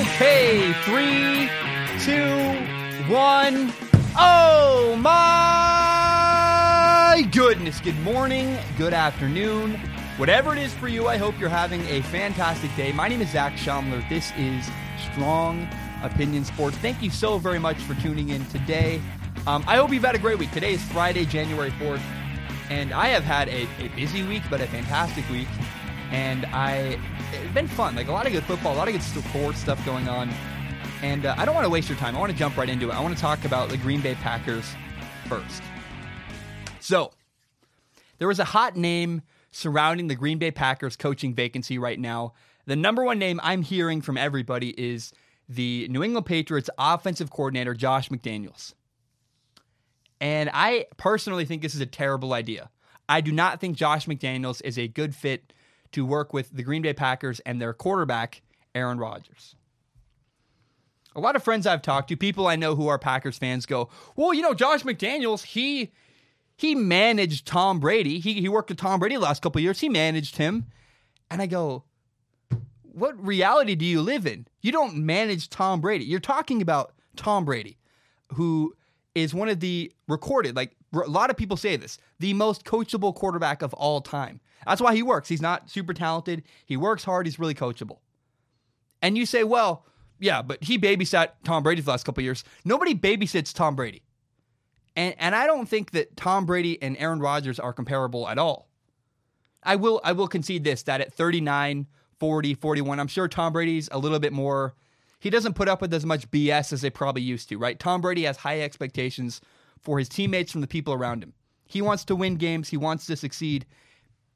Okay, three, two, one. Oh my goodness. Good morning, good afternoon. Whatever it is for you, I hope you're having a fantastic day. My name is Zac Shomler. This is Strong Opinion Sports. Thank you so very much for tuning in today. Um, I hope you've had a great week. Today is Friday, January 4th, and I have had a, a busy week, but a fantastic week. And I, it's been fun. Like a lot of good football, a lot of good sports stuff going on. And uh, I don't want to waste your time. I want to jump right into it. I want to talk about the Green Bay Packers first. So, there was a hot name surrounding the Green Bay Packers coaching vacancy right now. The number one name I'm hearing from everybody is the New England Patriots offensive coordinator, Josh McDaniels. And I personally think this is a terrible idea. I do not think Josh McDaniels is a good fit to work with the Green Bay Packers and their quarterback, Aaron Rodgers. A lot of friends I've talked to, people I know who are Packers fans, go, "Well, you know, Josh McDaniels, he he managed Tom Brady. He he worked with Tom Brady the last couple years. He managed him." And I go, "What reality do you live in? You don't manage Tom Brady. You're talking about Tom Brady, who is one of the recorded, like a lot of people say this, the most coachable quarterback of all time. That's why he works. He's not super talented. He works hard. He's really coachable. And you say, well, yeah, but he babysat Tom Brady for the last couple years. Nobody babysits Tom Brady. And and I don't think that Tom Brady and Aaron Rodgers are comparable at all. I will I will concede this that at 39, 40, 41, I'm sure Tom Brady's a little bit more he doesn't put up with as much BS as they probably used to, right? Tom Brady has high expectations for his teammates from the people around him. He wants to win games, he wants to succeed,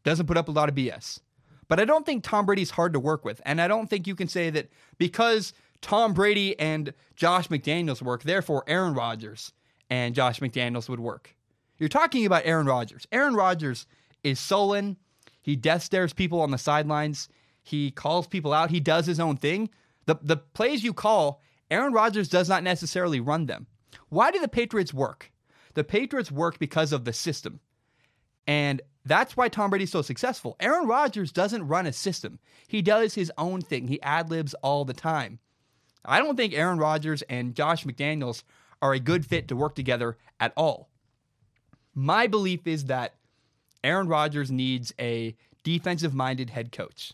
doesn't put up a lot of BS. But I don't think Tom Brady's hard to work with. And I don't think you can say that because Tom Brady and Josh McDaniels work, therefore Aaron Rodgers and Josh McDaniels would work. You're talking about Aaron Rodgers. Aaron Rodgers is sullen. He death stares people on the sidelines. He calls people out. He does his own thing. The the plays you call, Aaron Rodgers does not necessarily run them. Why do the Patriots work? The Patriots work because of the system. And that's why Tom Brady's so successful. Aaron Rodgers doesn't run a system. He does his own thing. He ad libs all the time. I don't think Aaron Rodgers and Josh McDaniels are a good fit to work together at all. My belief is that Aaron Rodgers needs a defensive minded head coach.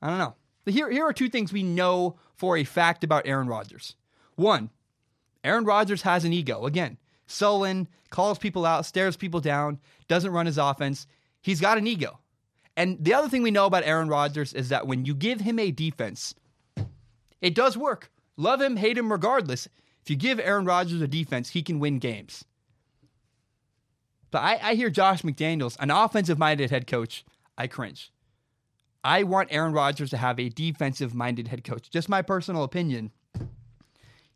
I don't know. Here, here are two things we know for a fact about Aaron Rodgers. One, Aaron Rodgers has an ego. Again, sullen, calls people out, stares people down, doesn't run his offense. He's got an ego. And the other thing we know about Aaron Rodgers is that when you give him a defense, it does work. Love him, hate him, regardless. If you give Aaron Rodgers a defense, he can win games. But I, I hear Josh McDaniels, an offensive minded head coach, I cringe. I want Aaron Rodgers to have a defensive minded head coach. Just my personal opinion. You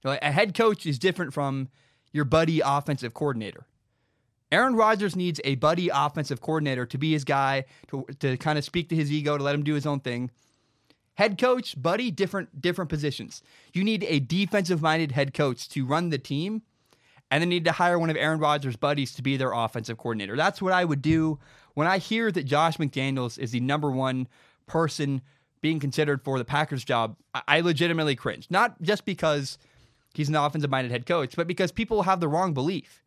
know, a head coach is different from your buddy offensive coordinator. Aaron Rodgers needs a buddy offensive coordinator to be his guy, to, to kind of speak to his ego, to let him do his own thing. Head coach, buddy, different different positions. You need a defensive minded head coach to run the team, and then need to hire one of Aaron Rodgers' buddies to be their offensive coordinator. That's what I would do when I hear that Josh McDaniels is the number one person being considered for the Packers job, I legitimately cringe. Not just because he's an offensive minded head coach, but because people have the wrong belief.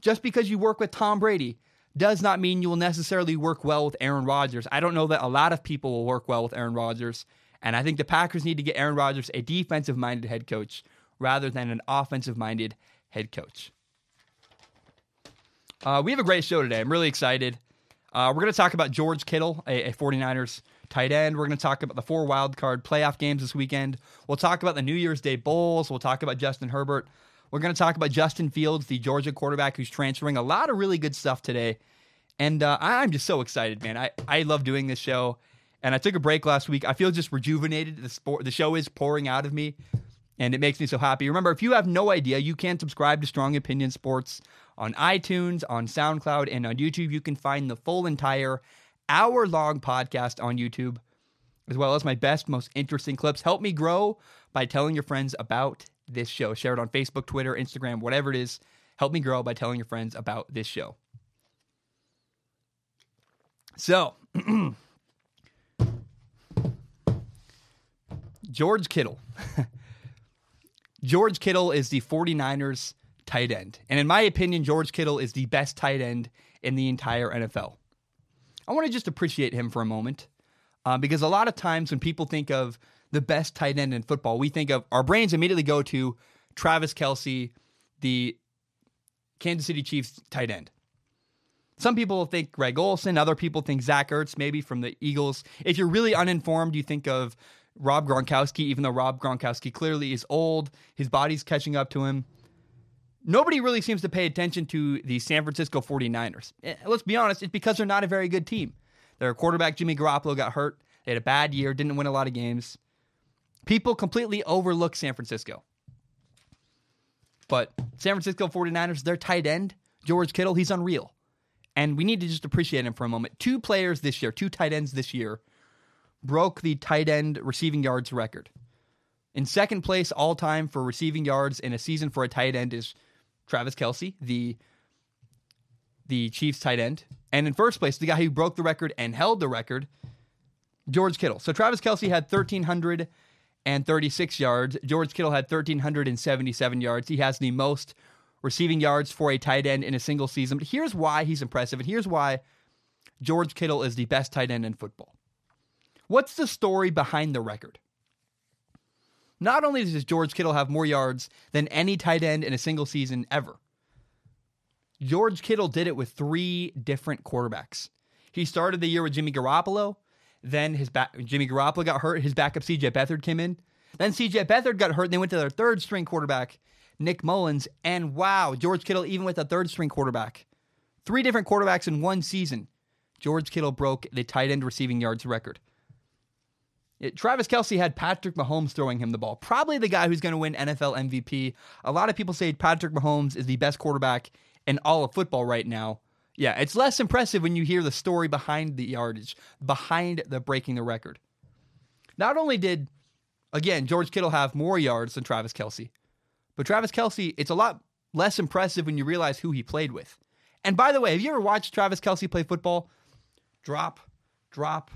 Just because you work with Tom Brady does not mean you will necessarily work well with Aaron Rodgers. I don't know that a lot of people will work well with Aaron Rodgers. And I think the Packers need to get Aaron Rodgers a defensive minded head coach rather than an offensive minded head coach. Uh, we have a great show today. I'm really excited. Uh, we're going to talk about George Kittle, a, a 49ers tight end. We're going to talk about the four wild card playoff games this weekend. We'll talk about the New Year's Day Bowls. We'll talk about Justin Herbert. We're going to talk about Justin Fields, the Georgia quarterback who's transferring. A lot of really good stuff today. And uh, I'm just so excited, man. I, I love doing this show. And I took a break last week. I feel just rejuvenated. The, sport, the show is pouring out of me, and it makes me so happy. Remember, if you have no idea, you can subscribe to Strong Opinion Sports on iTunes, on SoundCloud, and on YouTube. You can find the full entire hour long podcast on YouTube, as well as my best, most interesting clips. Help me grow by telling your friends about this show. Share it on Facebook, Twitter, Instagram, whatever it is. Help me grow by telling your friends about this show. So, George Kittle. George Kittle is the 49ers tight end. And in my opinion, George Kittle is the best tight end in the entire NFL. I want to just appreciate him for a moment uh, because a lot of times when people think of the best tight end in football, we think of our brains immediately go to Travis Kelce, the Kansas City Chiefs tight end. Some people think Greg Olsen. other people think Zach Ertz, maybe from the Eagles. If you're really uninformed, you think of Rob Gronkowski, even though Rob Gronkowski clearly is old, his body's catching up to him. Nobody really seems to pay attention to the San Francisco 49ers. Eh, let's be honest, it's because they're not a very good team. Their quarterback, Jimmy Garoppolo, got hurt. They had a bad year, didn't win a lot of games. People completely overlook San Francisco. But San Francisco 49ers, their tight end, George Kittle, he's unreal. And we need to just appreciate him for a moment. Two players this year, two tight ends this year, broke the tight end receiving yards record. In second place all time for receiving yards in a season for a tight end is Travis Kelce, the the Chiefs tight end. And in first place, the guy who broke the record and held the record, George Kittle. So Travis Kelsey had 1,336 yards. George Kittle had 1,377 yards. He has the most receiving yards for a tight end in a single season. But here's why he's impressive, and here's why George Kittle is the best tight end in football. What's the story behind the record? Not only does George Kittle have more yards than any tight end in a single season ever, George Kittle did it with three different quarterbacks. He started the year with Jimmy Garoppolo. Then his Jimmy Garoppolo got hurt. His backup CJ Beathard came in. Then CJ Beathard got hurt. And they went to their third string quarterback, Nick Mullens. And wow, George Kittle, even with a third string quarterback, three different quarterbacks in one season, George Kittle broke the tight end receiving yards record. Travis Kelce had Patrick Mahomes throwing him the ball. Probably the guy who's going to win NFL MVP. A lot of people say Patrick Mahomes is the best quarterback in all of football right now. Yeah, it's less impressive when you hear the story behind the yardage, behind the breaking the record. Not only did, again, George Kittle have more yards than Travis Kelce, but Travis Kelce, it's a lot less impressive when you realize who he played with. And by the way, have you ever watched Travis Kelce play football? Drop, drop,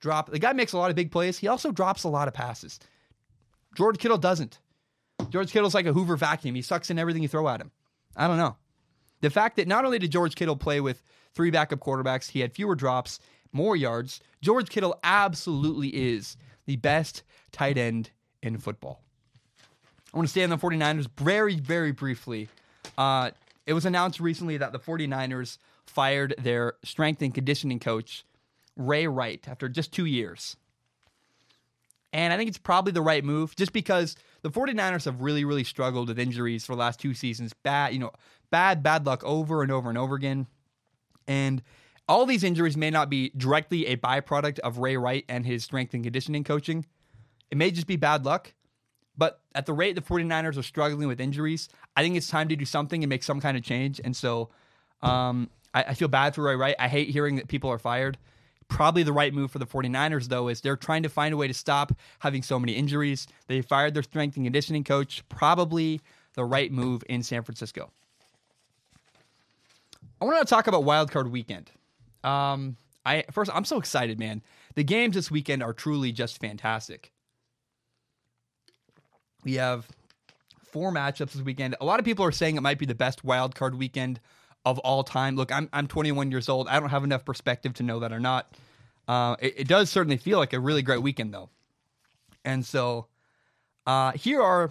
drop. The guy makes a lot of big plays. He also drops a lot of passes. George Kittle doesn't. George Kittle's like a Hoover vacuum. He sucks in everything you throw at him. I don't know. The fact that not only did George Kittle play with three backup quarterbacks, he had fewer drops, more yards. George Kittle absolutely is the best tight end in football. I want to stay on the 49ers very, very briefly. Uh, it was announced recently that the 49ers fired their strength and conditioning coach Ray Wright after just two years. And I think it's probably the right move just because the 49ers have really, really struggled with injuries for the last two seasons. Bad, you know, bad, bad luck over and over and over again. And all these injuries may not be directly a byproduct of Ray Wright and his strength and conditioning coaching. It may just be bad luck. But at the rate the 49ers are struggling with injuries, I think it's time to do something and make some kind of change. And so um, I, I feel bad for Ray Wright. I hate hearing that people are fired. Probably the right move for the 49ers, though, is they're trying to find a way to stop having so many injuries. They fired their strength and conditioning coach. Probably the right move in San Francisco. I want to talk about Wild Card Weekend. Um, I first, I'm so excited, man. The games this weekend are truly just fantastic. We have four matchups this weekend. A lot of people are saying it might be the best wild card weekend of all time. Look, I'm I'm 21 years old. I don't have enough perspective to know that or not. Uh, it, it, does certainly feel like a really great weekend though. And so uh, here are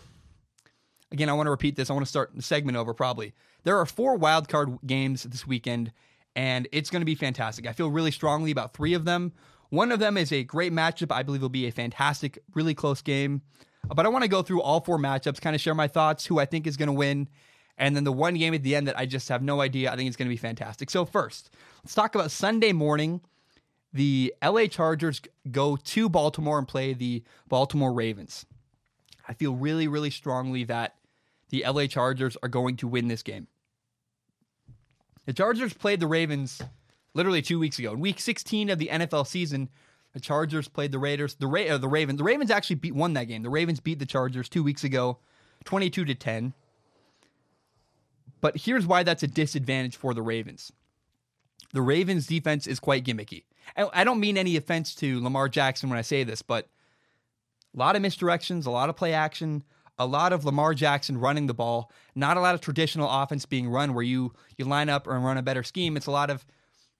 again. I want to repeat this. I want to start the segment over. Probably there are four wild card games this weekend, and it's going to be fantastic. I feel really strongly about three of them. One of them is a great matchup. I believe will be a fantastic, really close game. But I want to go through all four matchups, kind of share my thoughts, who I think is going to win, and then the one game at the end that I just have no idea. I think it's going to be fantastic. So, first, let's talk about Sunday morning. The LA Chargers go to Baltimore and play the Baltimore Ravens. I feel really, really strongly that the LA Chargers are going to win this game. The Chargers played the Ravens literally two weeks ago. In week 16 of the NFL season, the Chargers played the Raiders. The Ra- uh, the Ravens. The Ravens actually beat won that game. The Ravens beat the Chargers two weeks ago, 22 to 10. But here's why that's a disadvantage for the Ravens. The Ravens defense is quite gimmicky. I don't mean any offense to Lamar Jackson when I say this, but A lot of misdirections, a lot of play action, a lot of Lamar Jackson running the ball. Not a lot of traditional offense being run where you you line up and run a better scheme. It's a lot of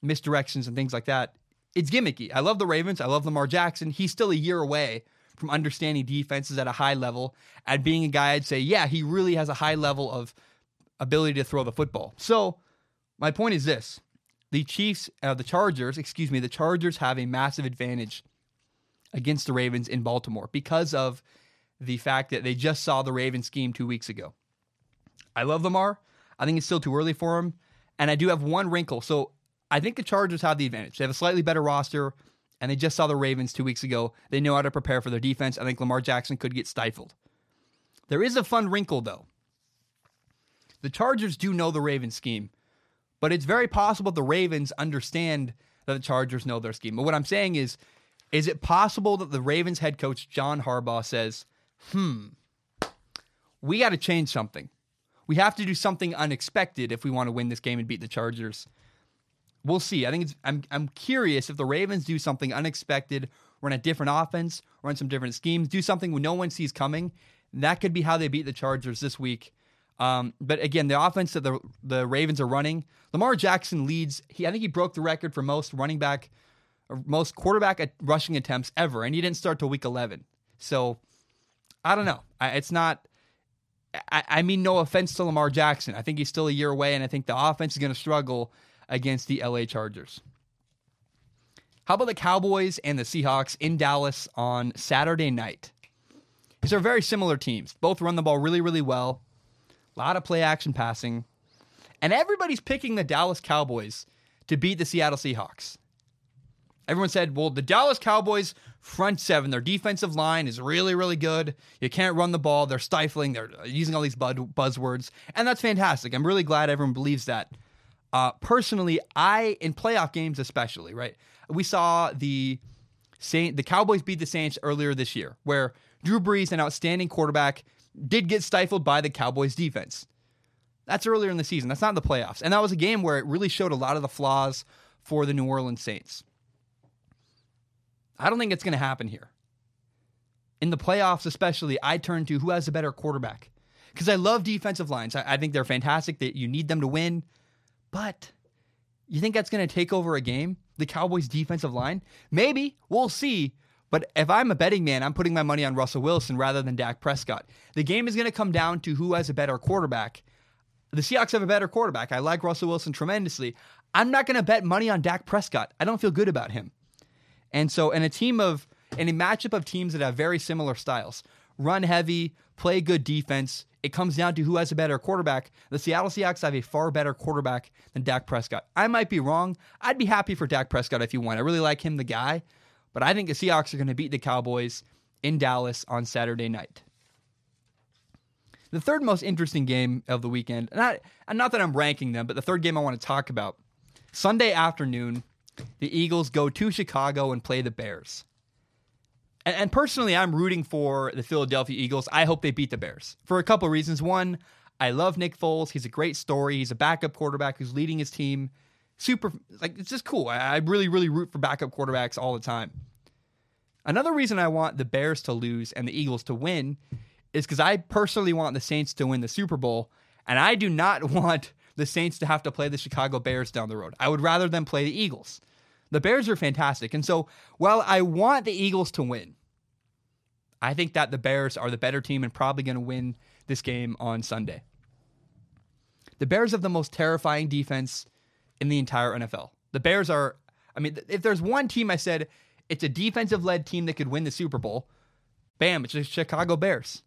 misdirections and things like that. It's gimmicky. I love the Ravens. I love Lamar Jackson. He's still a year away from understanding defenses at a high level. At being a guy, I'd say, yeah, he really has a high level of ability to throw the football. So my point is this: the Chiefs, uh, the Chargers, excuse me, the Chargers have a massive advantage against the Ravens in Baltimore because of the fact that they just saw the Ravens scheme two weeks ago. I love Lamar. I think it's still too early for him. And I do have one wrinkle. So I think the Chargers have the advantage. They have a slightly better roster, and they just saw the Ravens two weeks ago. They know how to prepare for their defense. I think Lamar Jackson could get stifled. There is a fun wrinkle, though. The Chargers do know the Ravens scheme, but it's very possible the Ravens understand that the Chargers know their scheme. But what I'm saying is, is it possible that the Ravens head coach, John Harbaugh, says, hmm, we got to change something. We have to do something unexpected if we want to win this game and beat the Chargers. We'll see. I think it's I'm I'm curious if the Ravens do something unexpected, run a different offense, run some different schemes, do something when no one sees coming. That could be how they beat the Chargers this week. Um, but again, the offense that the the Ravens are running, Lamar Jackson leads. He I think he broke the record for most running back, most quarterback at rushing attempts ever, and he didn't start till week 11. So I don't know. I, it's not. I, I, mean, no offense to Lamar Jackson. I think he's still a year away, and I think the offense is going to struggle against the LA Chargers. How about the Cowboys and the Seahawks in Dallas on Saturday night? These are very similar teams. Both run the ball really, really well. A lot of play action passing. And everybody's picking the Dallas Cowboys to beat the Seattle Seahawks. Everyone said, well, the Dallas Cowboys front seven, their defensive line is really, really good. You can't run the ball. They're stifling. They're using all these buzzwords. And that's fantastic. I'm really glad everyone believes that. Uh, personally, I, in playoff games especially, right? We saw the Saint, the Cowboys beat the Saints earlier this year, where Drew Brees, an outstanding quarterback, did get stifled by the Cowboys defense. That's earlier in the season. That's not in the playoffs. And that was a game where it really showed a lot of the flaws for the New Orleans Saints. I don't think it's going to happen here. In the playoffs, especially, I turn to who has a better quarterback because I love defensive lines. I, I, think they're fantastic. That you need them to win, but you think that's going to take over a game? The Cowboys' defensive line? Maybe we'll see. But if I'm a betting man, I'm putting my money on Russell Wilson rather than Dak Prescott. The game is going to come down to who has a better quarterback. The Seahawks have a better quarterback. I like Russell Wilson tremendously. I'm not going to bet money on Dak Prescott. I don't feel good about him. And so, in a team of, in a matchup of teams that have very similar styles, run heavy, play good defense, it comes down to who has a better quarterback. The Seattle Seahawks have a far better quarterback than Dak Prescott. I might be wrong. I'd be happy for Dak Prescott if you want. I really like him, the guy. But I think the Seahawks are going to beat the Cowboys in Dallas on Saturday night. The third most interesting game of the weekend, and not that I'm ranking them, but the third game I want to talk about Sunday afternoon, the Eagles go to Chicago and play the Bears. And, and, personally, I'm rooting for the Philadelphia Eagles. I hope they beat the Bears for a couple of reasons. One, I love Nick Foles. He's a great story. He's a backup quarterback who's leading his team. Super, like, it's just cool. I, I really, really root for backup quarterbacks all the time. Another reason I want the Bears to lose and the Eagles to win is because I personally want the Saints to win the Super Bowl, and I do not want the Saints to have to play the Chicago Bears down the road. I would rather them play the Eagles. The Bears are fantastic. And so, while I want the Eagles to win, I think that the Bears are the better team and probably going to win this game on Sunday. The Bears have the most terrifying defense in the entire NFL. The Bears are, I mean, if there's one team I said it's a defensive led team that could win the Super Bowl, bam, it's the Chicago Bears.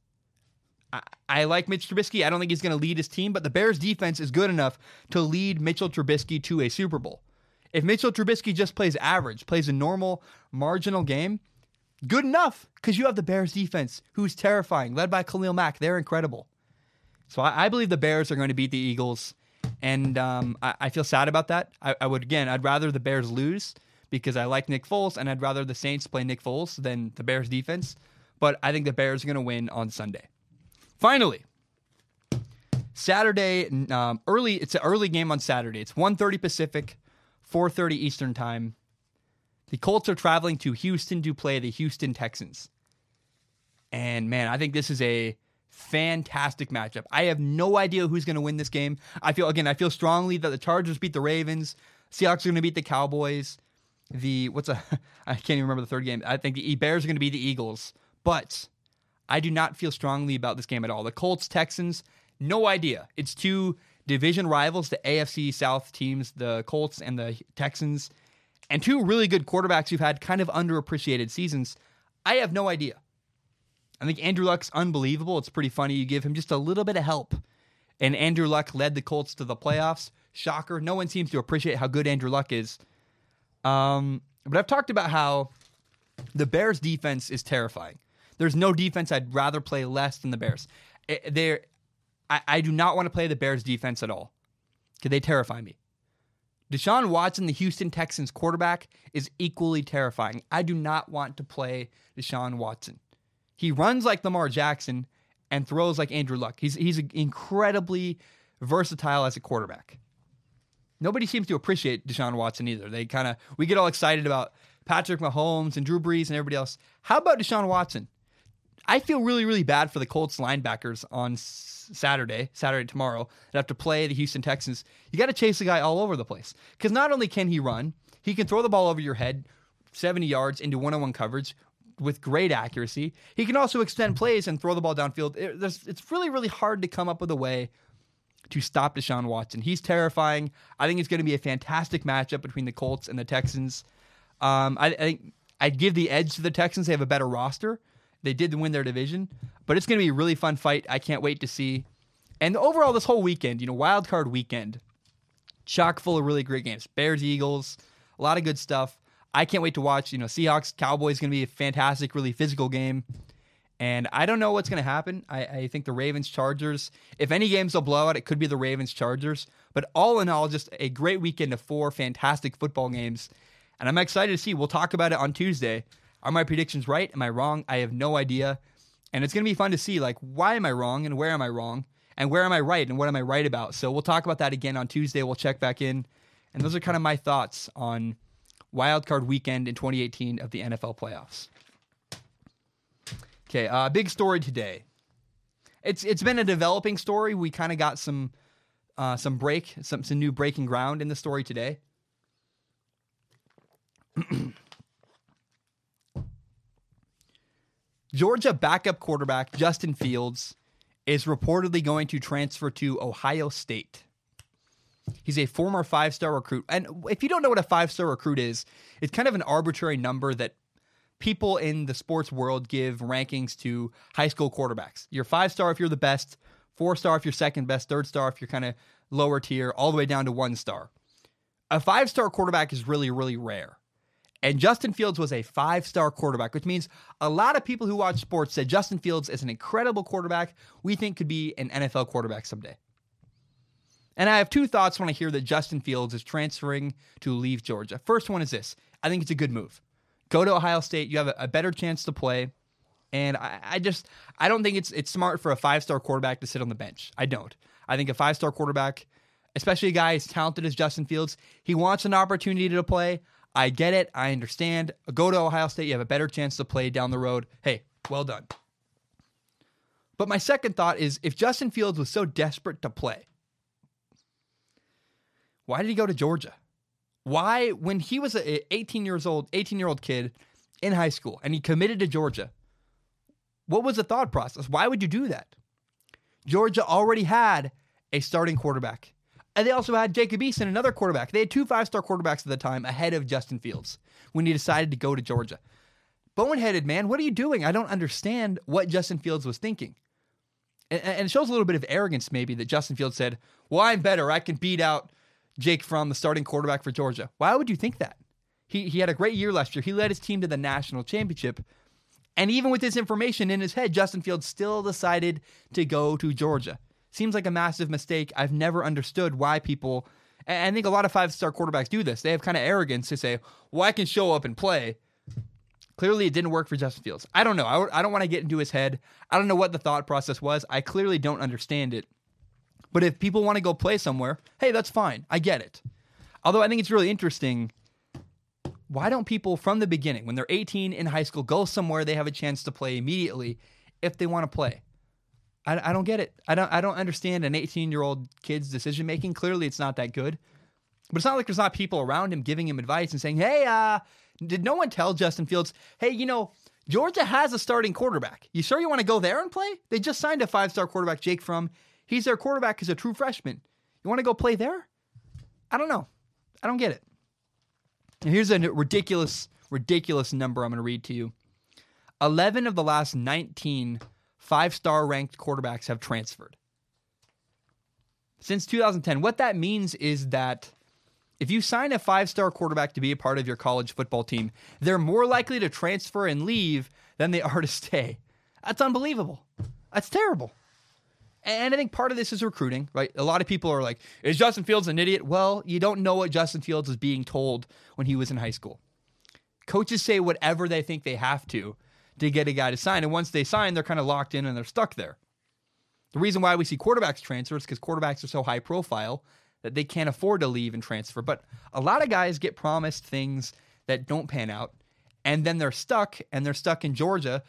I, I like Mitch Trubisky. I don't think he's going to lead his team, but the Bears defense is good enough to lead Mitchell Trubisky to a Super Bowl. If Mitchell Trubisky just plays average, plays a normal marginal game, good enough because you have the Bears defense who's terrifying, led by Khalil Mack. They're incredible. So I, I believe the Bears are going to beat the Eagles, and um, I, I, feel sad about that. I, I, would again, I'd rather the Bears lose because I like Nick Foles, and I'd rather the Saints play Nick Foles than the Bears defense. But I think the Bears are going to win on Sunday. Finally, Saturday, um, early. It's an early game on Saturday. It's 1.30 Pacific. 4:30 Eastern Time. The Colts are traveling to Houston to play the Houston Texans. And man, I think this is a fantastic matchup. I have no idea who's going to win this game. I feel again, I feel strongly that the Chargers beat the Ravens, Seahawks are going to beat the Cowboys. The what's a I can't even remember the third game. I think the Bears are going to be the Eagles, but I do not feel strongly about this game at all. The Colts Texans, no idea. It's two division rivals, the AFC South teams, the Colts and the Texans, and two really good quarterbacks who've had kind of underappreciated seasons. I have no idea. I think Andrew Luck's unbelievable. It's pretty funny. You give him just a little bit of help, and Andrew Luck led the Colts to the playoffs. Shocker. No one seems to appreciate how good Andrew Luck is. Um, but I've talked about how the Bears' defense is terrifying. There's no defense I'd rather play less than the Bears. They, I, I do not want to play the Bears' defense at all because they terrify me. Deshaun Watson, the Houston Texans quarterback, is equally terrifying. I do not want to play Deshaun Watson. He runs like Lamar Jackson and throws like Andrew Luck. He's he's incredibly versatile as a quarterback. Nobody seems to appreciate Deshaun Watson either. They kind of we get all excited about Patrick Mahomes and Drew Brees and everybody else. How about Deshaun Watson? I feel really really bad for the Colts linebackers on Saturday, Saturday tomorrow, that have to play the Houston Texans. You got to chase the guy all over the place because not only can he run, he can throw the ball over your head 70 yards into one-on-one coverage, with great accuracy. He can also extend plays and throw the ball downfield. It, it's really, really hard to come up with a way to stop Deshaun Watson. He's terrifying. I think it's going to be a fantastic matchup between the Colts and the Texans. Um, I, I think I'd give the edge to the Texans. They have a better roster. They did win their division, but it's going to be a really fun fight. I can't wait to see. And overall, this whole weekend, you know, wild card weekend, chock full of really great games. Bears, Eagles, a lot of good stuff. I can't wait to watch. You know, Seahawks Cowboys going to be a fantastic, really physical game. And I don't know what's going to happen. I, I, think the Ravens Chargers, if any game's a blowout, it could be the Ravens Chargers. But all in all, just a great weekend of four fantastic football games. And I'm excited to see. We'll talk about it on Tuesday. Are my predictions right? Am I wrong? I have no idea. And it's going to be fun to see, like, why am I wrong and where am I wrong? And where am I right and what am I right about? So we'll talk about that again on Tuesday. We'll check back in. And those are kind of my thoughts on wildcard weekend in 2018 of the NFL playoffs. Okay, uh, big story today. It's it's been a developing story. We kind of got some uh, some break, some some new breaking ground in the story today. Georgia backup quarterback Justin Fields is reportedly going to transfer to Ohio State. He's a former five star recruit. And if you don't know what a five star recruit is, it's kind of an arbitrary number that people in the sports world give rankings to high school quarterbacks. You're five star if you're the best, four star if you're second best, third star if you're kind of lower tier, all the way down to one star. A five star quarterback is really, really rare. And Justin Fields was a five star quarterback, which means a lot of people who watch sports said Justin Fields is an incredible quarterback. We think could be an NFL quarterback someday. And I have two thoughts when I hear that Justin Fields is transferring to leave Georgia. First one is this I think it's a good move. Go to Ohio State, you have a, better chance to play. And I, I, just I don't think it's it's smart for a five star quarterback to sit on the bench. I don't. I think a five star quarterback, especially a guy as talented as Justin Fields, he wants an opportunity to play. I get it. I understand. Go to Ohio State, you have a better chance to play down the road. Hey, well done. But my second thought is if Justin Fields was so desperate to play, why did he go to Georgia? Why, when he was a 18 years old, 18 year old kid in high school and he committed to Georgia, what was the thought process? Why would you do that? Georgia already had a starting quarterback. And they also had Jacob Eason, another quarterback. They had two five star quarterbacks at the time ahead of Justin Fields when he decided to go to Georgia. Boneheaded, man, what are you doing? I don't understand what Justin Fields was thinking. And, and it shows a little bit of arrogance, maybe, that Justin Fields said, Well, I'm better. I can beat out Jake Fromm, the starting quarterback for Georgia. Why would you think that? He, he had a great year last year. He led his team to the national championship. And even with this information in his head, Justin Fields still decided to go to Georgia. Seems like a massive mistake. I've never understood why people, I think a lot of five star quarterbacks do this. They have kind of arrogance to say, well, I can show up and play. Clearly, it didn't work for Justin Fields. I don't know. I, I don't want to get into his head. I don't know what the thought process was. I clearly don't understand it. But if people want to go play somewhere, hey, that's fine. I get it. Although I think it's really interesting. Why don't people from the beginning, when they're 18 in high school, go somewhere they have a chance to play immediately if they want to play. I, I don't get it. I don't I don't understand an 18 year old kid's decision making. Clearly, it's not that good. But it's not like there's not people around him giving him advice and saying, "Hey, uh, did no one tell Justin Fields, hey, you know, Georgia has a starting quarterback. You sure you want to go there and play? They just signed a five star quarterback, Jake Fromm. He's their quarterback as a true freshman. You want to go play there? I don't know. I don't get it. And here's a ridiculous, ridiculous number I'm going to read to you 11 of the last 19 five star ranked quarterbacks have transferred. Since 2010, what that means is that if you sign a five star quarterback to be a part of your college football team, they're more likely to transfer and leave than they are to stay. That's unbelievable. That's terrible. And I think part of this is recruiting, right? A lot of people are like, is Justin Fields an idiot? Well, you don't know what Justin Fields was being told when he was in high school. Coaches say whatever they think they have to to get a guy to sign. And once they sign, they're kind of locked in and they're stuck there. The reason why we see quarterbacks transfer is because quarterbacks are so high profile that they can't afford to leave and transfer. But a lot of guys get promised things that don't pan out, and then they're stuck, and they're stuck in Georgia,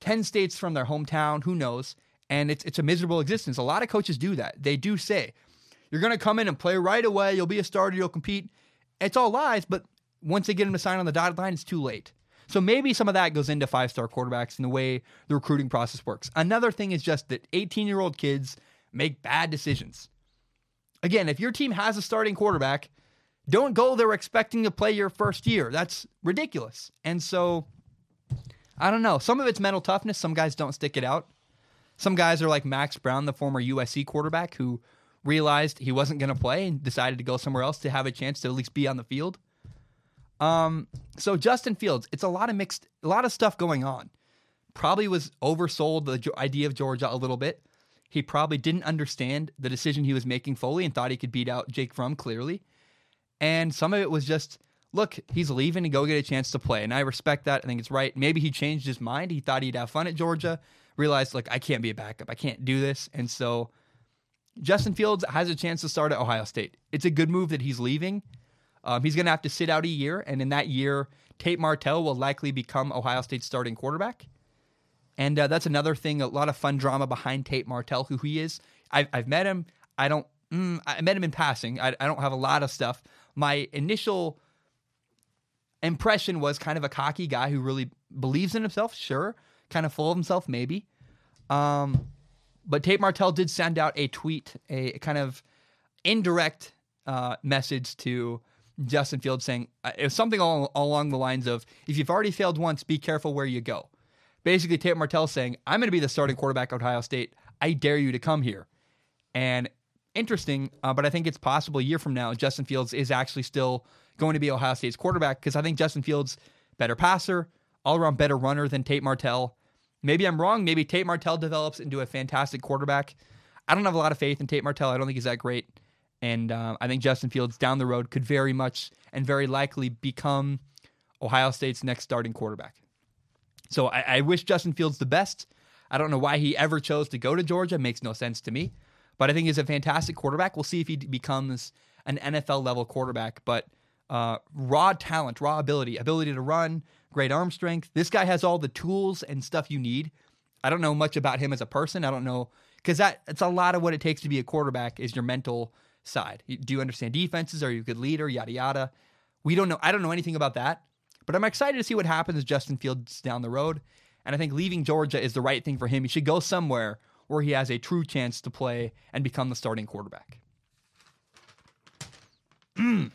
10 states from their hometown, who knows? And it's, it's a miserable existence. A lot of coaches do that. They do say, you're going to come in and play right away, you'll be a starter, you'll compete. It's all lies, but once they get them to sign on the dotted line, it's too late. So maybe some of that goes into five star quarterbacks and the way the recruiting process works. Another thing is just that 18 year old kids make bad decisions. Again, if your team has a starting quarterback, don't go there expecting to play your first year. That's ridiculous. And so, I don't know. Some of it's mental toughness. Some guys don't stick it out. Some guys are like Max Browne, the former USC quarterback, who realized he wasn't going to play and decided to go somewhere else to have a chance to at least be on the field. Um, so Justin Fields, it's a lot of mixed, a lot of stuff going on. Probably was oversold the idea of Georgia a little bit. He probably didn't understand the decision he was making fully and thought he could beat out Jake Fromm clearly. And some of it was just, look, he's leaving to go get a chance to play. And I respect that. I think it's right. Maybe he changed his mind. He thought he'd have fun at Georgia, realized, like, I can't be a backup. I can't do this. And so Justin Fields has a chance to start at Ohio State. It's a good move that he's leaving. Um, he's going to have to sit out a year. And in that year, Tate Martell will likely become Ohio State's starting quarterback. And uh, that's another thing, a lot of fun drama behind Tate Martell, who he is. I've, I've met him. I don't, mm, I met him in passing. I, I don't have a lot of stuff. My initial impression was kind of a cocky guy who really believes in himself, sure, kind of full of himself, maybe. Um, but Tate Martell did send out a tweet, a, kind of indirect uh, message to Justin Fields saying uh, it was something all, along the lines of, "If you've already failed once, be careful where you go." basically Tate Martell saying, I'm going to be the starting quarterback at Ohio State. I dare you to come here. And interesting, uh, but I think it's possible a year from now, Justin Fields is actually still going to be Ohio State's quarterback because I think Justin Fields, better passer, all around better runner than Tate Martell. Maybe I'm wrong. Maybe Tate Martell develops into a fantastic quarterback. I don't have a lot of faith in Tate Martell. I don't think he's that great. And uh, I think Justin Fields down the road could very much and very likely become Ohio State's next starting quarterback. So I, I wish Justin Fields the best. I don't know why he ever chose to go to Georgia. It makes no sense to me. But I think he's a fantastic quarterback. We'll see if he becomes an NFL level quarterback. But uh, raw talent, raw ability, ability to run, great arm strength. This guy has all the tools and stuff you need. I don't know much about him as a person. I don't know because that it's a lot of what it takes to be a quarterback is your mental side. Do you understand defenses? Are you a good leader? Yada yada. We don't know. I don't know anything about that. But I'm excited to see what happens Justin Fields down the road. And I think leaving Georgia is the right thing for him. He should go somewhere where he has a true chance to play and become the starting quarterback. um,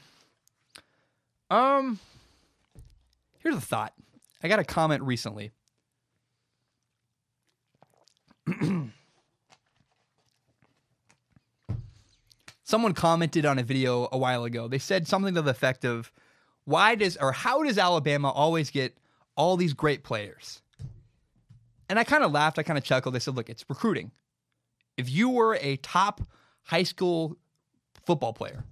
here's a thought. I got a comment recently. Someone commented on a video a while ago. They said something to the effect of, why does or how does Alabama always get all these great players? And I kind of laughed, I kind of chuckled. I said, look, it's recruiting. If you were a top high school football player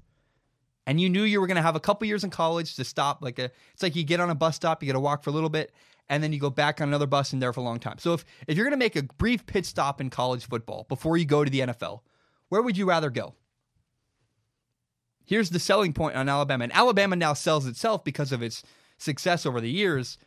and you knew you were going to have a couple years in college to stop like a it's like you get on a bus stop, you got to walk for a little bit and then you go back on another bus and there for a long time. So if if you're going to make a brief pit stop in college football before you go to the NFL, where would you rather go? Here's the selling point on Alabama. And Alabama now sells itself because of its success over the years.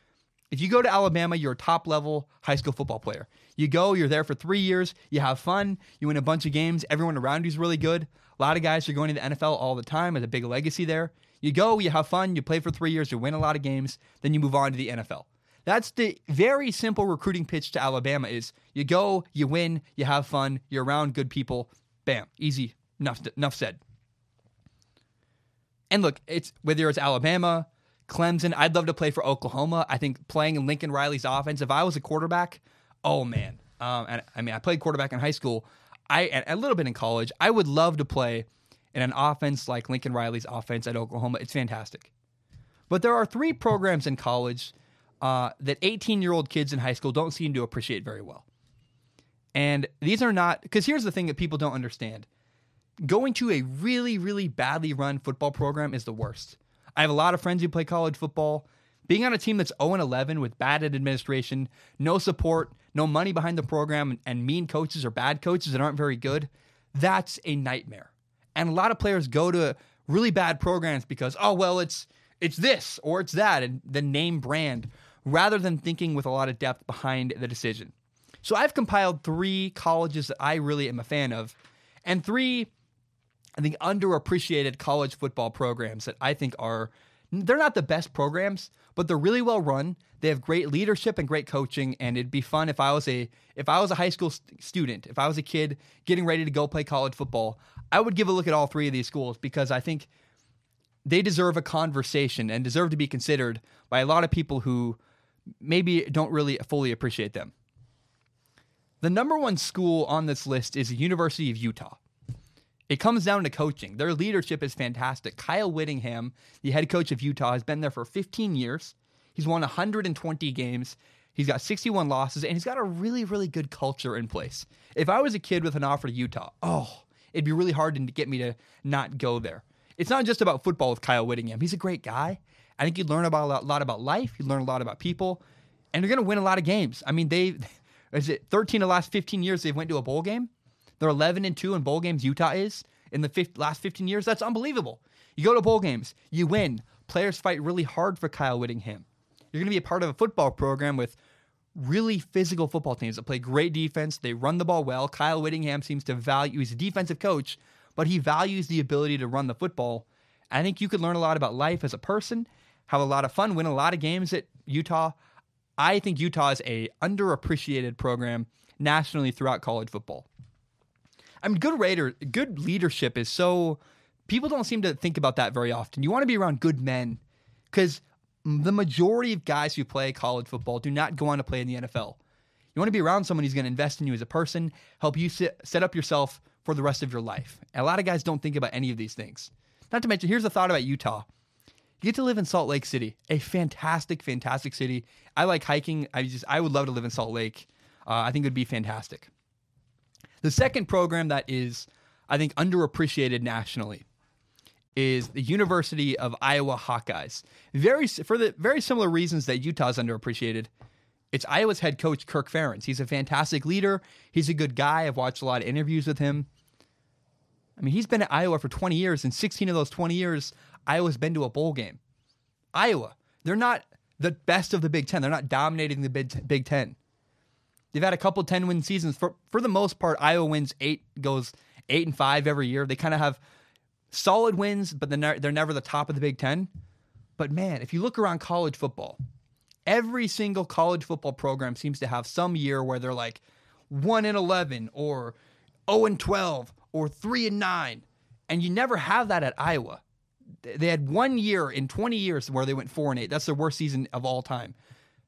If you go to Alabama, you're a top level high school football player. You go, you're there for three years, you have fun, you win a bunch of games, everyone around you is really good. A lot of guys are going to the NFL all the time, there's a big legacy there. You go, you have fun, you play for three years, you win a lot of games, then you move on to the NFL. That's the very simple recruiting pitch to Alabama is you go, you win, you have fun, you're around good people. Bam, easy. Enough, enough said. And look, it's whether it's Alabama, Clemson, I'd love to play for Oklahoma. I think playing in Lincoln Riley's offense, if I was a quarterback, oh man. Um, and I mean, I played quarterback in high school. I a little bit in college. I would love to play in an offense like Lincoln Riley's offense at Oklahoma. It's fantastic. But there are three programs in college uh, that 18 year old kids in high school don't seem to appreciate very well. And these are not, because here's the thing that people don't understand going to a really, really badly run football program is the worst. I have a lot of friends who play college football. Being on a team that's 0 11 with bad administration, no support, no money behind the program, and mean coaches or bad coaches that aren't very good, that's a nightmare. And a lot of players go to really bad programs because, oh, well, it's it's this or it's that, and the name brand rather than thinking with a lot of depth behind the decision. So I've compiled three colleges that I really am a fan of, and three, I think, underappreciated college football programs that I think are they're not the best programs, but they're really well run. They have great leadership and great coaching, and it'd be fun if I was a if I was a high school st- student, if I was a kid getting ready to go play college football, I would give a look at all three of these schools because I think they deserve a conversation and deserve to be considered by a lot of people who maybe don't really fully appreciate them. The number one school on this list is the University of Utah. It comes down to coaching. Their leadership is fantastic. Kyle Whittingham, the head coach of Utah, has been there for 15 years. He's won 120 games. He's got 61 losses, and he's got a really, really good culture in place. If I was a kid with an offer to Utah, oh, it'd be really hard to get me to not go there. It's not just about football with Kyle Whittingham. He's a great guy. I think you'd learn about a lot about life. You'd learn a lot about people, and you're going to win a lot of games. I mean, they is it 13 of the last 15 years they've went to a bowl game. They're 11 and two in bowl games. Utah is in the last 15 years. That's unbelievable. You go to bowl games, you win. Players fight really hard for Kyle Whittingham. You're going to be a part of a football program with really physical football teams that play great defense. They run the ball well. Kyle Whittingham seems to value. He's a defensive coach, but he values the ability to run the football. I think you could learn a lot about life as a person have a lot of fun, win a lot of games at Utah. I think Utah is a underappreciated program nationally throughout college football. I mean, good Raider, good leadership is so people don't seem to think about that very often. You want to be around good men because the majority of guys who play college football do not go on to play in the NFL. You want to be around someone who's going to invest in you as a person, help you sit, set up yourself for the rest of your life. And a lot of guys don't think about any of these things. Not to mention, here's a thought about Utah. You get to live in Salt Lake City, a fantastic, fantastic city. I like hiking. I just I would love to live in Salt Lake. Uh, I think it would be fantastic. The second program that is, I think, underappreciated nationally is the University of Iowa Hawkeyes. Very for the very similar reasons that Utah's underappreciated. It's Iowa's head coach Kirk Ferentz. He's a fantastic leader. He's a good guy. I've watched a lot of interviews with him. I mean, he's been at Iowa for 20 years, and 16 of those 20 years, Iowa's been to a bowl game. Iowa, they're not the best of the Big Ten. They're not dominating the Big, Big Ten. They've had a couple 10 win seasons. For, for the most part, Iowa wins eight, goes eight and five every year. They kind of have solid wins, but they're, never the top of the Big Ten. But man, if you look around college football, every single college football program seems to have some year where they're like 1 and 11 or 0 and 12 or 3 and 9. And you never have that at Iowa they had one year in 20 years where they went four and eight. That's their worst season of all time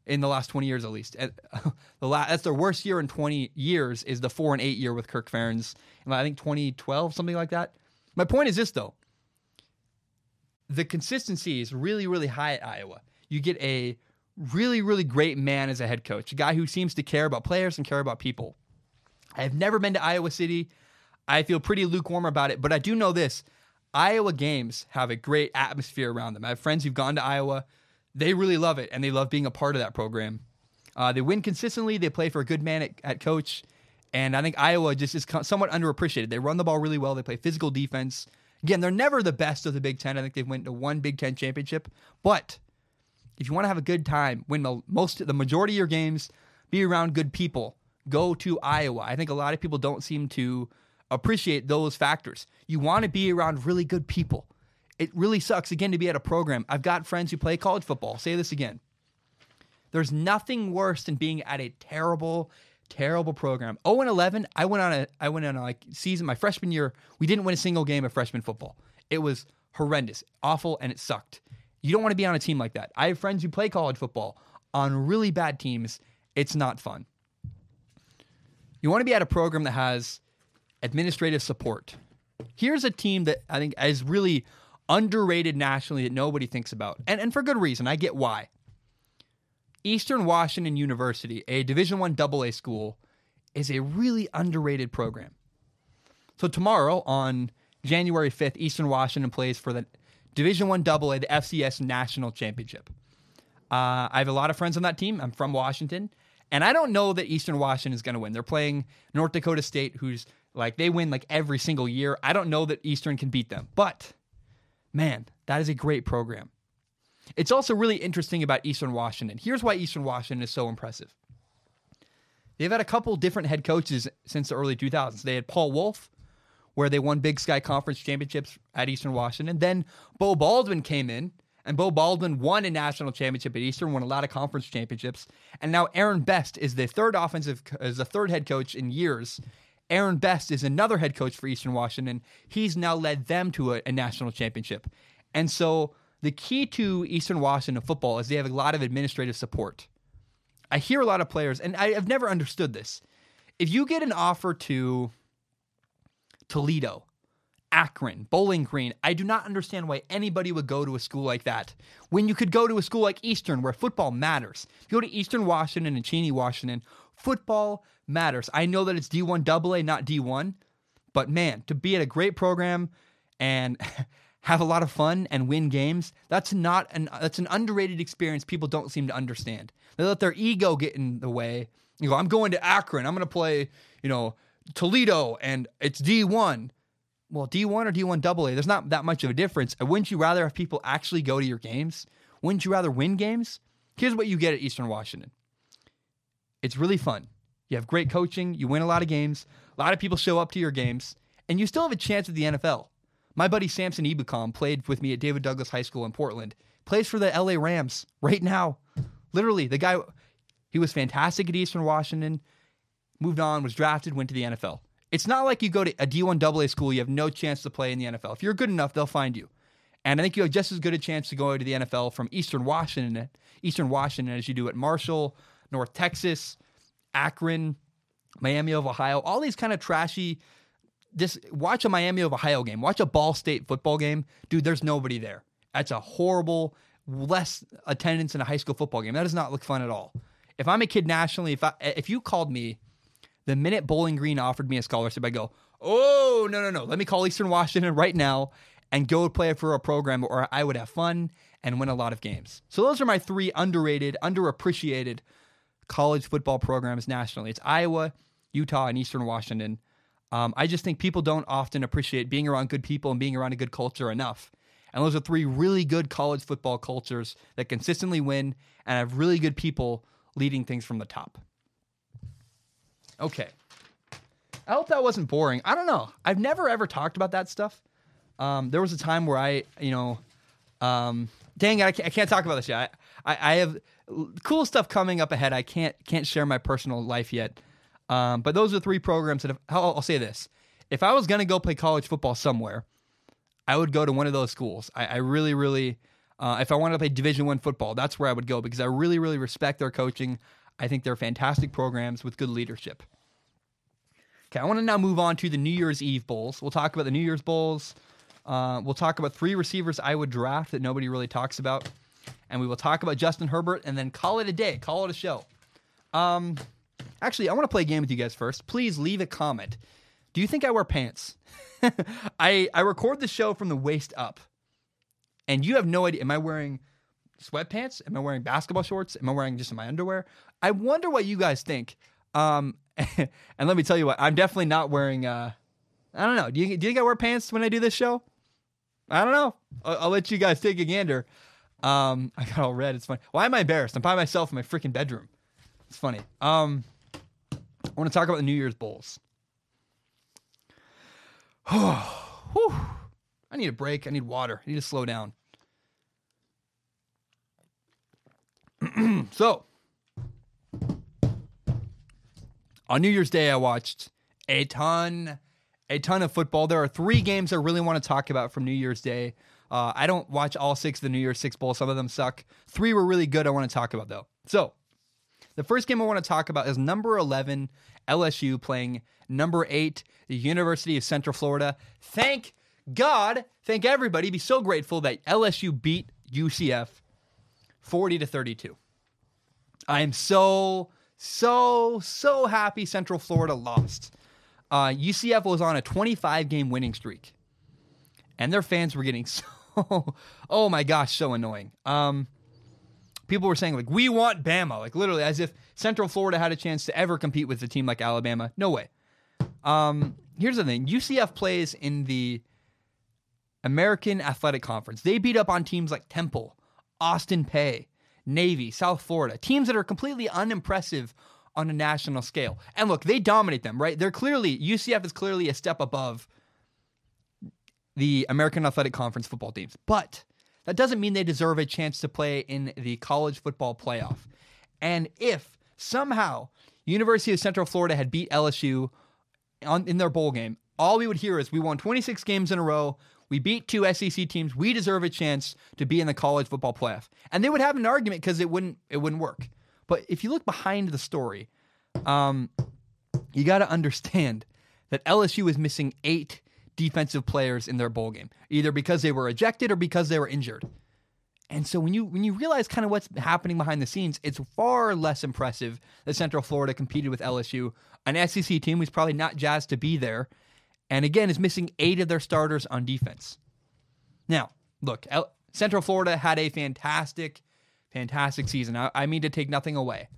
in the last 20 years at least. the last, that's their worst year in 20 years is the four and eight year with Kirk Ferentz. I think 2012, something like that. My point is this though. The consistency is really, really high at Iowa. You get a really, really great man as a head coach, a guy who seems to care about players and care about people. I have never been to Iowa City. I feel pretty lukewarm about it, but I do know this. Iowa games have a great atmosphere around them. I have friends who've gone to Iowa. They really love it and they love being a part of that program. Uh, they win consistently. They play for a good man at, at, coach. And I think Iowa just is somewhat underappreciated. They run the ball really well. They play physical defense. Again, they're never the best of the Big Ten. I think they've went to one Big Ten championship. But if you want to have a good time, win the most, the majority of your games, be around good people, go to Iowa. I think a lot of people don't seem to appreciate those factors. You want to be around really good people. It really sucks, again, to be at a program. I've got friends who play college football. Say this again. There's nothing worse than being at a terrible, terrible program. 0 and 11, I went on a I went on a like season my freshman year. We didn't win a single game of freshman football. It was horrendous, awful, and it sucked. You don't want to be on a team like that. I have friends who play college football on really bad teams. It's not fun. You want to be at a program that has administrative support. Here's a team that I think is really underrated nationally that nobody thinks about. And, and for good reason. I get why. Eastern Washington University, a Division 1 AA school, is a really underrated program. So tomorrow on January 5th, Eastern Washington plays for the Division 1 AA, the FCS National Championship. Uh, I have a lot of friends on that team. I'm from Washington, and I don't know that Eastern Washington is going to win. They're playing North Dakota State, who's like they win like every single year. I don't know that Eastern can beat them, but man, that is a great program. It's also really interesting about Eastern Washington. Here's why Eastern Washington is so impressive. They've had a couple different head coaches since the early 2000s. They had Paul Wulff, where they won Big Sky Conference championships at Eastern Washington. Then Beau Baldwin came in, and Beau Baldwin won a national championship at Eastern, won a lot of conference championships. And now Aaron Best is the third offensive, is the third head coach in years. Aaron Best is another head coach for Eastern Washington. He's now led them to a, a national championship. And so the key to Eastern Washington football is they have a lot of administrative support. I hear a lot of players, and I, have never understood this. If you get an offer to Toledo, Akron, Bowling Green, I do not understand why anybody would go to a school like that when you could go to a school like Eastern where football matters. If you go to Eastern Washington and Cheney, Washington, football matters. I know that it's D1 AA, not D1, but man, to be at a great program and have a lot of fun and win games, that's not an that's an underrated experience people don't seem to understand. They let their ego get in the way. You go, I'm going to Akron. I'm going to play, you know, Toledo and it's D1. Well, D1 or D1 AA, there's not that much of a difference. Wouldn't you rather have people actually go to your games? Wouldn't you rather win games? Here's what you get at Eastern Washington. It's really fun. You have great coaching, you win a lot of games, a lot of people show up to your games, and you still have a chance at the NFL. My buddy Samson Ebukam played with me at David Douglas High School in Portland. Plays for the LA Rams right now. Literally, the guy, he was fantastic at Eastern Washington, moved on, was drafted, went to the NFL. It's not like you go to a D1 AA school, you have no chance to play in the NFL. If you're good enough, they'll find you. And I think you have just as good a chance to go to the NFL from Eastern Washington, Eastern Washington as you do at Marshall, North Texas, Akron, Miami of Ohio, all these kind of trashy this watch a Miami of Ohio game, watch a Ball State football game, dude. There's nobody there. That's a horrible, less attendance in a high school football game. That does not look fun at all. If I'm a kid nationally, if I, if you called me the minute Bowling Green offered me a scholarship, I go, oh no no no, let me call Eastern Washington right now and go play for a program where I would have fun and win a lot of games. So those are my three underrated, underappreciated college football programs nationally. It's Iowa, Utah, and Eastern Washington. Um, I just think people don't often appreciate being around good people and being around a good culture enough. And those are three really good college football cultures that consistently win and have really good people leading things from the top. Okay. I hope that wasn't boring. I don't know. I've never ever talked about that stuff. Um, there was a time where I, you know, um, dang I can't, I can't talk about this yet. I, I, I have cool stuff coming up ahead. I can't can't share my personal life yet. Um, but those are three programs that have, I'll, I'll say this: if I was going to go play college football somewhere, I would go to one of those schools. I, I really, really, uh, if I wanted to play Division One football, that's where I would go because I really, really respect their coaching. I think they're fantastic programs with good leadership. Okay, I want to now move on to the New Year's Eve bowls. We'll talk about the New Year's bowls. Uh, we'll talk about three receivers I would draft that nobody really talks about, and we will talk about Justin Herbert, and then call it a day, call it a show. Um, Actually, I want to play a game with you guys first. Please leave a comment. Do you think I wear pants? I I record the show from the waist up. And you have no idea. Am I wearing sweatpants? Am I wearing basketball shorts? Am I wearing just my underwear? I wonder what you guys think. Um, and let me tell you what, I'm definitely not wearing. Uh, I don't know. Do you do you think I wear pants when I do this show? I don't know. I'll, I'll let you guys take a gander. Um, I got all red. It's funny. Why am I embarrassed? I'm by myself in my freaking bedroom. It's funny. Um, I want to talk about the New Year's Bowls. I need a break. I need water. I need to slow down. so, on New Year's Day, I watched a ton, a ton of football. There are three games I really want to talk about from New Year's Day. Uh, I don't watch all six of the New Year's Six Bowl. Some of them suck. Three were really good. I want to talk about though. So, the first game I want to talk about is number eleven LSU playing number eight, the University of Central Florida. Thank God, thank everybody. Be so grateful that LSU beat UCF 40 to 32. I am so, so, so happy Central Florida lost. Uh, UCF was on a 25 game winning streak, and their fans were getting so, oh my gosh, so annoying. Um, people were saying, like, we want Bama, like literally as if Central Florida had a chance to ever compete with a team like Alabama. No way. Um, here's the thing UCF plays in the American Athletic Conference. They beat up on teams like Temple, Austin Peay, Navy, South Florida, teams that are completely unimpressive on a national scale. And look, they dominate them, right? They're clearly, UCF is clearly a step above the American Athletic Conference football teams. But that doesn't mean they deserve a chance to play in the college football playoff. And if somehow University of Central Florida had beat LSU on, in their bowl game, all we would hear is we won 26 games in a row. We beat two SEC teams. We deserve a chance to be in the college football playoff. And they would have an argument because it wouldn't it wouldn't work. But if you look behind the story, um, you got to understand that LSU is missing eight defensive players in their bowl game, either because they were ejected or because they were injured. And so when you when you realize kind of what's happening behind the scenes, it's far less impressive that Central Florida competed with LSU, an SEC team who's probably not jazzed to be there, and again is missing eight of their starters on defense. Now, look, L- Central Florida had a fantastic, fantastic season. I, I mean to take nothing away,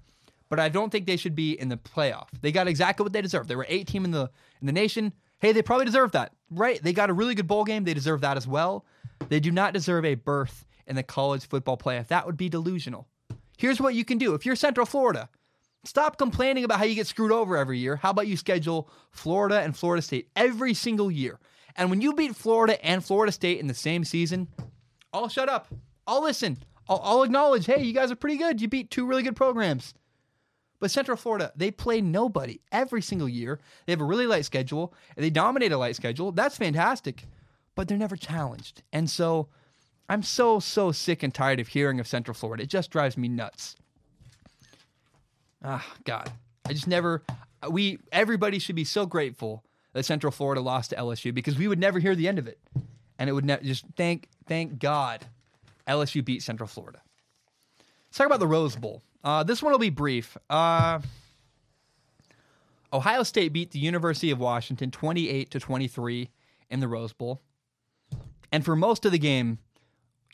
but I don't think they should be in the playoff. They got exactly what they deserve. They were eight team in the in the nation. Hey, they probably deserve that, right? They got a really good bowl game. They deserve that as well. They do not deserve a berth in the college football playoff. That would be delusional. Here's what you can do if you're Central Florida. Stop complaining about how you get screwed over every year. How about you schedule Florida and Florida State every single year? And when you beat Florida and Florida State in the same season, I'll shut up. I'll listen. I'll, I'll acknowledge, hey, you guys are pretty good. You beat two really good programs. But Central Florida, they play nobody every single year. They have a really light schedule, and they dominate a light schedule. That's fantastic, but they're never challenged. And so I'm so, so sick and tired of hearing of Central Florida. It just drives me nuts. Ah, God. I just never, we, everybody should be so grateful that Central Florida lost to LSU because we would never hear the end of it. And it would never, just thank, thank God LSU beat Central Florida. Let's talk about the Rose Bowl. Uh, this one will be brief. Uh, Ohio State beat the University of Washington 28 to 23 in the Rose Bowl. And for most of the game,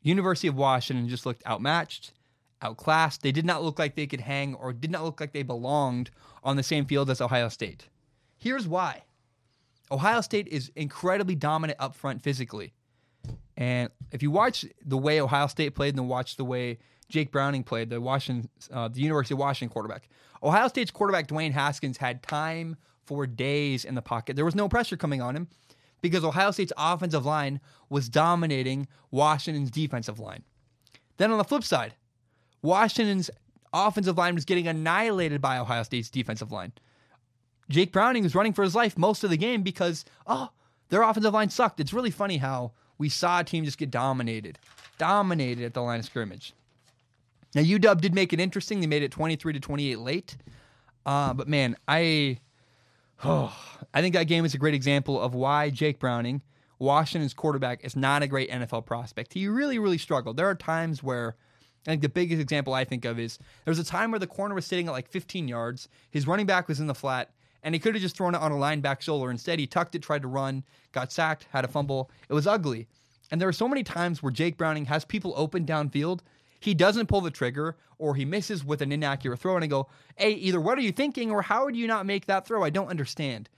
University of Washington just looked outmatched, outclassed. They did not look like they could hang or did not look like they belonged on the same field as Ohio State. Here's why. Ohio State is incredibly dominant up front physically. And if you watch the way Ohio State played and then watch the way Jake Browning played, the Washington, uh, the University of Washington quarterback. Ohio State's quarterback Dwayne Haskins had time for days in the pocket. There was no pressure coming on him because Ohio State's offensive line was dominating Washington's defensive line. Then on the flip side, Washington's offensive line was getting annihilated by Ohio State's defensive line. Jake Browning was running for his life most of the game because, oh, their offensive line sucked. It's really funny how we saw a team just get dominated, dominated at the line of scrimmage. Now UW did make it interesting. They made it 23 to 28 late. Uh, but man, I oh, I think that game is a great example of why Jake Browning, Washington's quarterback, is not a great NFL prospect. He really, really struggled. There are times where I think the biggest example I think of is there was a time where the corner was sitting at like 15 yards. His running back was in the flat, and he could have just thrown it on a lineback shoulder. Instead, he tucked it, tried to run, got sacked, had a fumble. It was ugly. And there are so many times where Jake Browning has people open downfield he doesn't pull the trigger or he misses with an inaccurate throw and I go, hey, either what are you thinking or how would you not make that throw? I don't understand.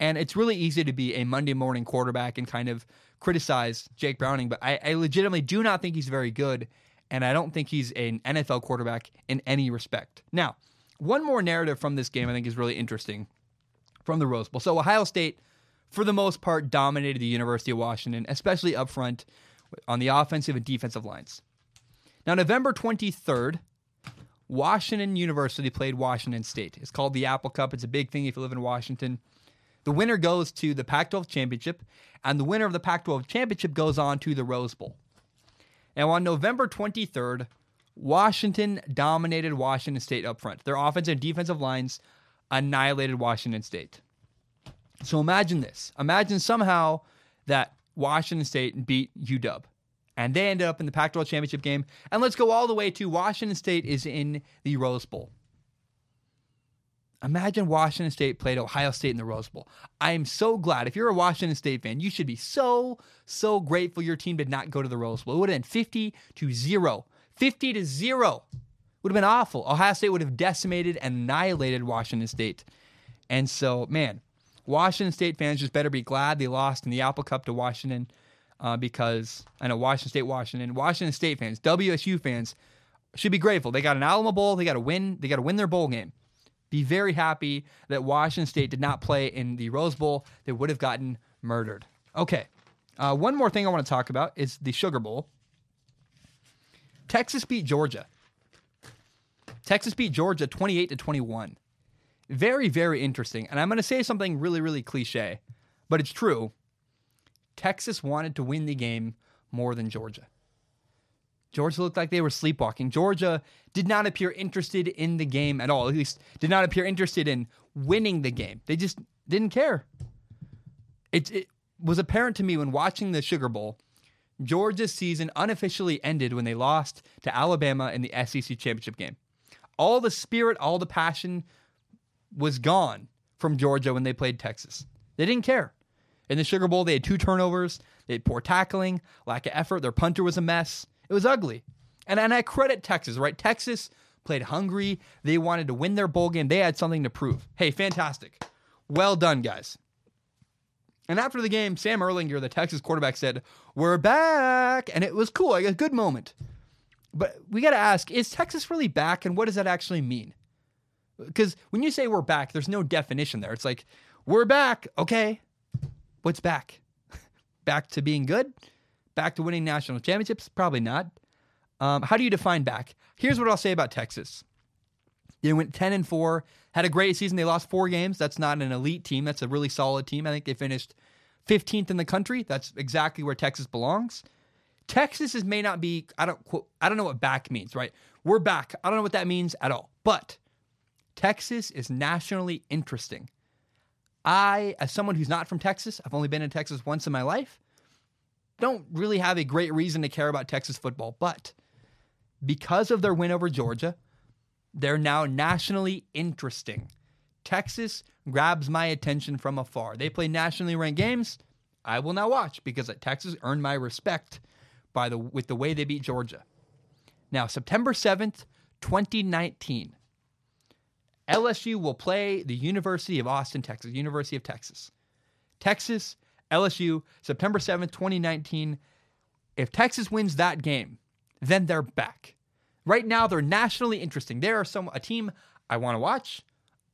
And it's really easy to be a Monday morning quarterback and kind of criticize Jake Browning, but I, I legitimately do not think he's very good. And I don't think he's an NFL quarterback in any respect. Now, one more narrative from this game I think is really interesting. from the Rose Bowl. So Ohio State, for the most part, dominated the University of Washington, especially up front on the offensive and defensive lines. Now, November 23rd, Washington University played Washington State. It's called the Apple Cup. It's a big thing if you live in Washington. The winner goes to the Pac 12 championship, and the winner of the Pac 12 championship goes on to the Rose Bowl. Now, on November 23rd, Washington dominated Washington State up front. Their offensive and defensive lines annihilated Washington State. So imagine this. Imagine somehow that Washington State beat UW and they ended up in the Pac 12 championship game. And let's go all the way to Washington State is in the Rose Bowl. Imagine Washington State played Ohio State in the Rose Bowl. I am so glad. If you're a Washington State fan, you should be so, so grateful your team did not go to the Rose Bowl. It would have been 50 to 0. 50 to 0. Would have been awful. Ohio State would have decimated and annihilated Washington State. And so, man, Washington State fans just better be glad they lost in the Apple Cup to Washington uh, because I know Washington State, Washington, Washington State fans, WSU fans should be grateful. They got an Alamo Bowl. They got to win. They got to win their bowl game. Be very happy that Washington State did not play in the Rose Bowl. They would have gotten murdered. Okay. Uh, one more thing I want to talk about is the Sugar Bowl. Texas beat Georgia. Texas beat Georgia 28 to 21. Very, very interesting. And I'm going to say something really, really cliche, but it's true. Texas wanted to win the game more than Georgia. Georgia looked like they were sleepwalking. Georgia did not appear interested in the game at all. At least did not appear interested in winning the game. They just didn't care. It, it was apparent to me when watching the Sugar Bowl. Georgia's season unofficially ended when they lost to Alabama in the SEC championship game. All the spirit, all the passion was gone from Georgia when they played Texas. They didn't care. In the Sugar Bowl, they had two turnovers, they had poor tackling, lack of effort. Their punter was a mess. It was ugly. And, and I credit Texas, right? Texas played hungry. They wanted to win their bowl game. They had something to prove. Hey, fantastic. Well done, guys. And after the game, Sam Ehlinger, the Texas quarterback, said, We're back. And it was cool, like a good moment. But we got to ask is Texas really back? And what does that actually mean? Because when you say we're back, there's no definition there. It's like, we're back. Okay. What's back? back to being good? Back to winning national championships? Probably not. Um, how do you define back? Here's what I'll say about Texas. They went 10 and 4, had a great season. They lost four games. That's not an elite team. That's a really solid team. I think they finished 15th in the country. That's exactly where Texas belongs. Texas is may not be I don't I don't know what back means, right? We're back. I don't know what that means at all. But Texas is nationally interesting. I, as someone who's not from Texas, I've only been in Texas once in my life, don't really have a great reason to care about Texas football. But because of their win over Georgia, they're now nationally interesting. Texas grabs my attention from afar. They play nationally ranked games. I will now watch because Texas earned my respect by the with the way they beat Georgia. Now, September 7th, 2019. LSU will play the University of Austin, Texas, University of Texas. Texas, LSU, September 7th, 2019. If Texas wins that game, then they're back. Right now, they're nationally interesting. They are some a team I want to watch.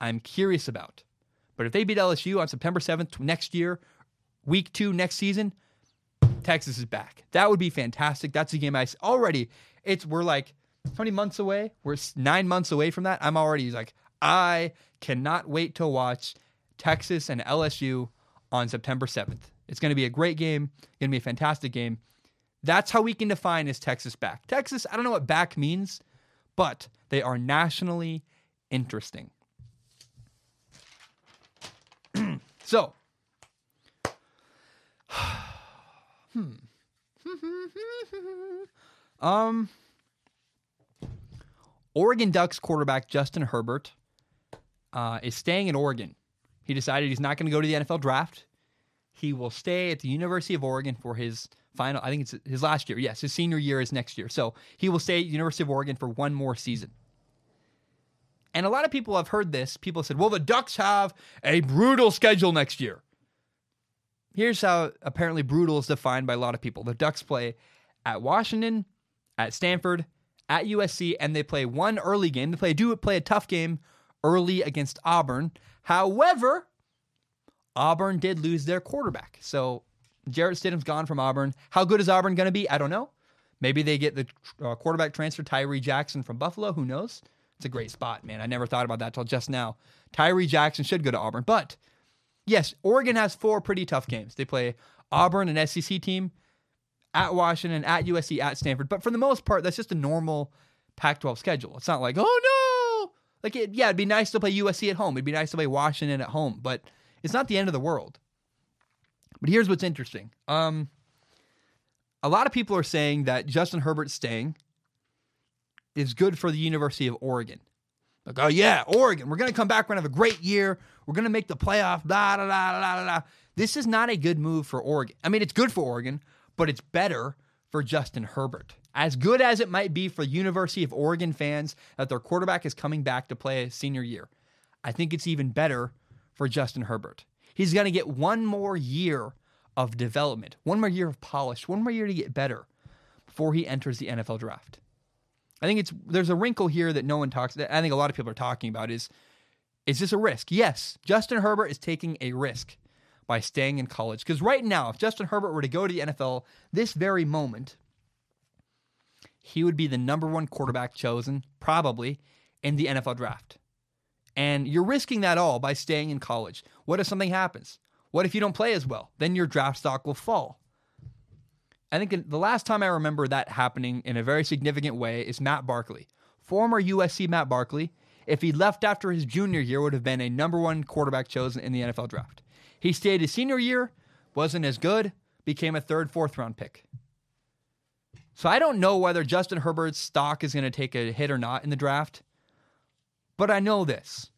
I'm curious about. But if they beat LSU on September 7th next year, week two next season, Texas is back. That would be fantastic. That's a game I already. It's we're like how many months away? We're nine months away from that. I'm already like I cannot wait to watch Texas and LSU on September 7th. It's going to be a great game, going to be a fantastic game. That's how we can define is Texas back. Texas, I don't know what back means, but they are nationally interesting. so, hmm. um, Oregon Ducks quarterback Justin Herbert uh, is staying in Oregon. He decided he's not going to go to the NFL draft. He will stay at the University of Oregon for his final, I think it's his last year. Yes, his senior year is next year. So he will stay at University of Oregon for one more season. And a lot of people have heard this. People said, well, the Ducks have a brutal schedule next year. Here's how apparently brutal is defined by a lot of people. The Ducks play at Washington, at Stanford, at USC, and they play one early game. They play do play a tough game early against Auburn. However, Auburn did lose their quarterback. So Jarrett Stidham's gone from Auburn. How good is Auburn going to be? I don't know. Maybe they get the uh, quarterback transfer, Tyree Jackson from Buffalo. Who knows? It's a great spot, man. I never thought about that till just now. Tyree Jackson should go to Auburn. But yes, Oregon has four pretty tough games. They play Auburn, an SEC team, at Washington, at USC, at Stanford. But for the most part, that's just a normal Pac 12 schedule. It's not like, oh no! Like, it, yeah, it'd be nice to play USC at home. It'd be nice to play Washington at home. But it's not the end of the world. But here's what's interesting. Um, a lot of people are saying that Justin Herbert staying is good for the University of Oregon. Like, oh yeah, Oregon, we're gonna come back. We're gonna have a great year. We're gonna make the playoff. Blah blah blah blah blah. This is not a good move for Oregon. I mean, it's good for Oregon, but it's better for Justin Herbert. As good as it might be for University of Oregon fans that their quarterback is coming back to play a senior year, I think it's even better for Justin Herbert. He's going to get one more year of development, one more year of polish, one more year to get better before he enters the NFL draft. I think it's there's a wrinkle here that no one talks. That I think a lot of people are talking about is is this a risk? Yes, Justin Herbert is taking a risk by staying in college because right now, if Justin Herbert were to go to the NFL this very moment, he would be the number one quarterback chosen probably in the NFL draft. And you're risking that all by staying in college. What if something happens? What if you don't play as well? Then your draft stock will fall. I think the last time I remember that happening in a very significant way is Matt Barkley. Former USC Matt Barkley, if he left after his junior year, would have been a number one quarterback chosen in the NFL draft. He stayed his senior year, wasn't as good, became a third, fourth round pick. So I don't know whether Justin Herbert's stock is going to take a hit or not in the draft, but I know this.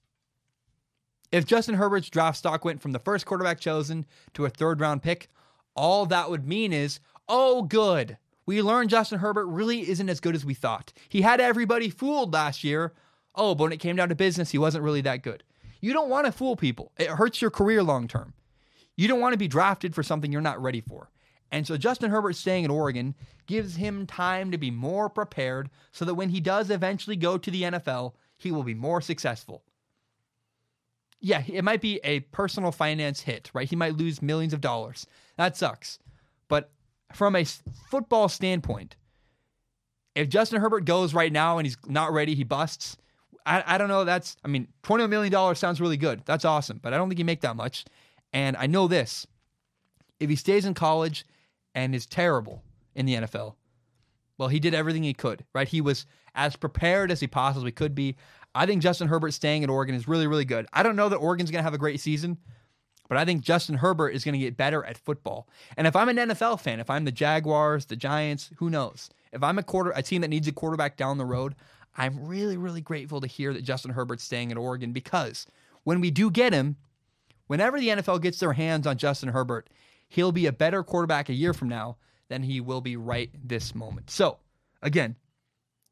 If Justin Herbert's draft stock went from the first quarterback chosen to a third round pick, all that would mean is Oh, good. We learned Justin Herbert really isn't as good as we thought. He had everybody fooled last year. Oh, but when it came down to business, he wasn't really that good. You don't want to fool people, it hurts your career long term. You don't want to be drafted for something you're not ready for. And so Justin Herbert staying at Oregon gives him time to be more prepared so that when he does eventually go to the NFL, he will be more successful. Yeah, it might be a personal finance hit, right? He might lose millions of dollars. That sucks. But from a football standpoint, if Justin Herbert goes right now and he's not ready, he busts. I, I don't know. That's, I mean, $20 million sounds really good. That's awesome, but I don't think he make that much. And I know this if he stays in college and is terrible in the NFL, well, he did everything he could, right? He was as prepared as he possibly could be. I think Justin Herbert staying at Oregon is really, really good. I don't know that Oregon's going to have a great season, but I think Justin Herbert is going to get better at football. And if I'm an NFL fan, if I'm the Jaguars, the Giants, who knows? If I'm a quarter a team that needs a quarterback down the road, I'm really really grateful to hear that Justin Herbert's staying at Oregon because when we do get him, whenever the NFL gets their hands on Justin Herbert, he'll be a better quarterback a year from now than he will be right this moment. So, again,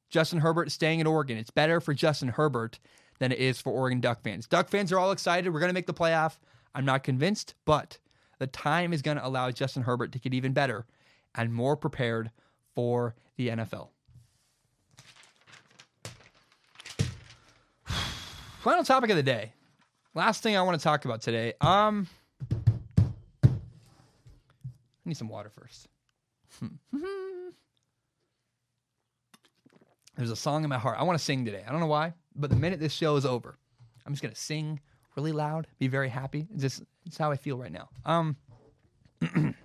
Justin Herbert staying at Oregon. It's better for Justin Herbert than it is for Oregon Duck fans. Duck fans are all excited. We're going to make the playoff. I'm not convinced, but the time is going to allow Justin Herbert to get even better and more prepared for the NFL. Final topic of the day. Last thing I want to talk about today. Um, I need some water first. There's a song in my heart. I want to sing today. I don't know why, but the minute this show is over, I'm just to sing really loud, be very happy. It's just it's how I feel right now. Um,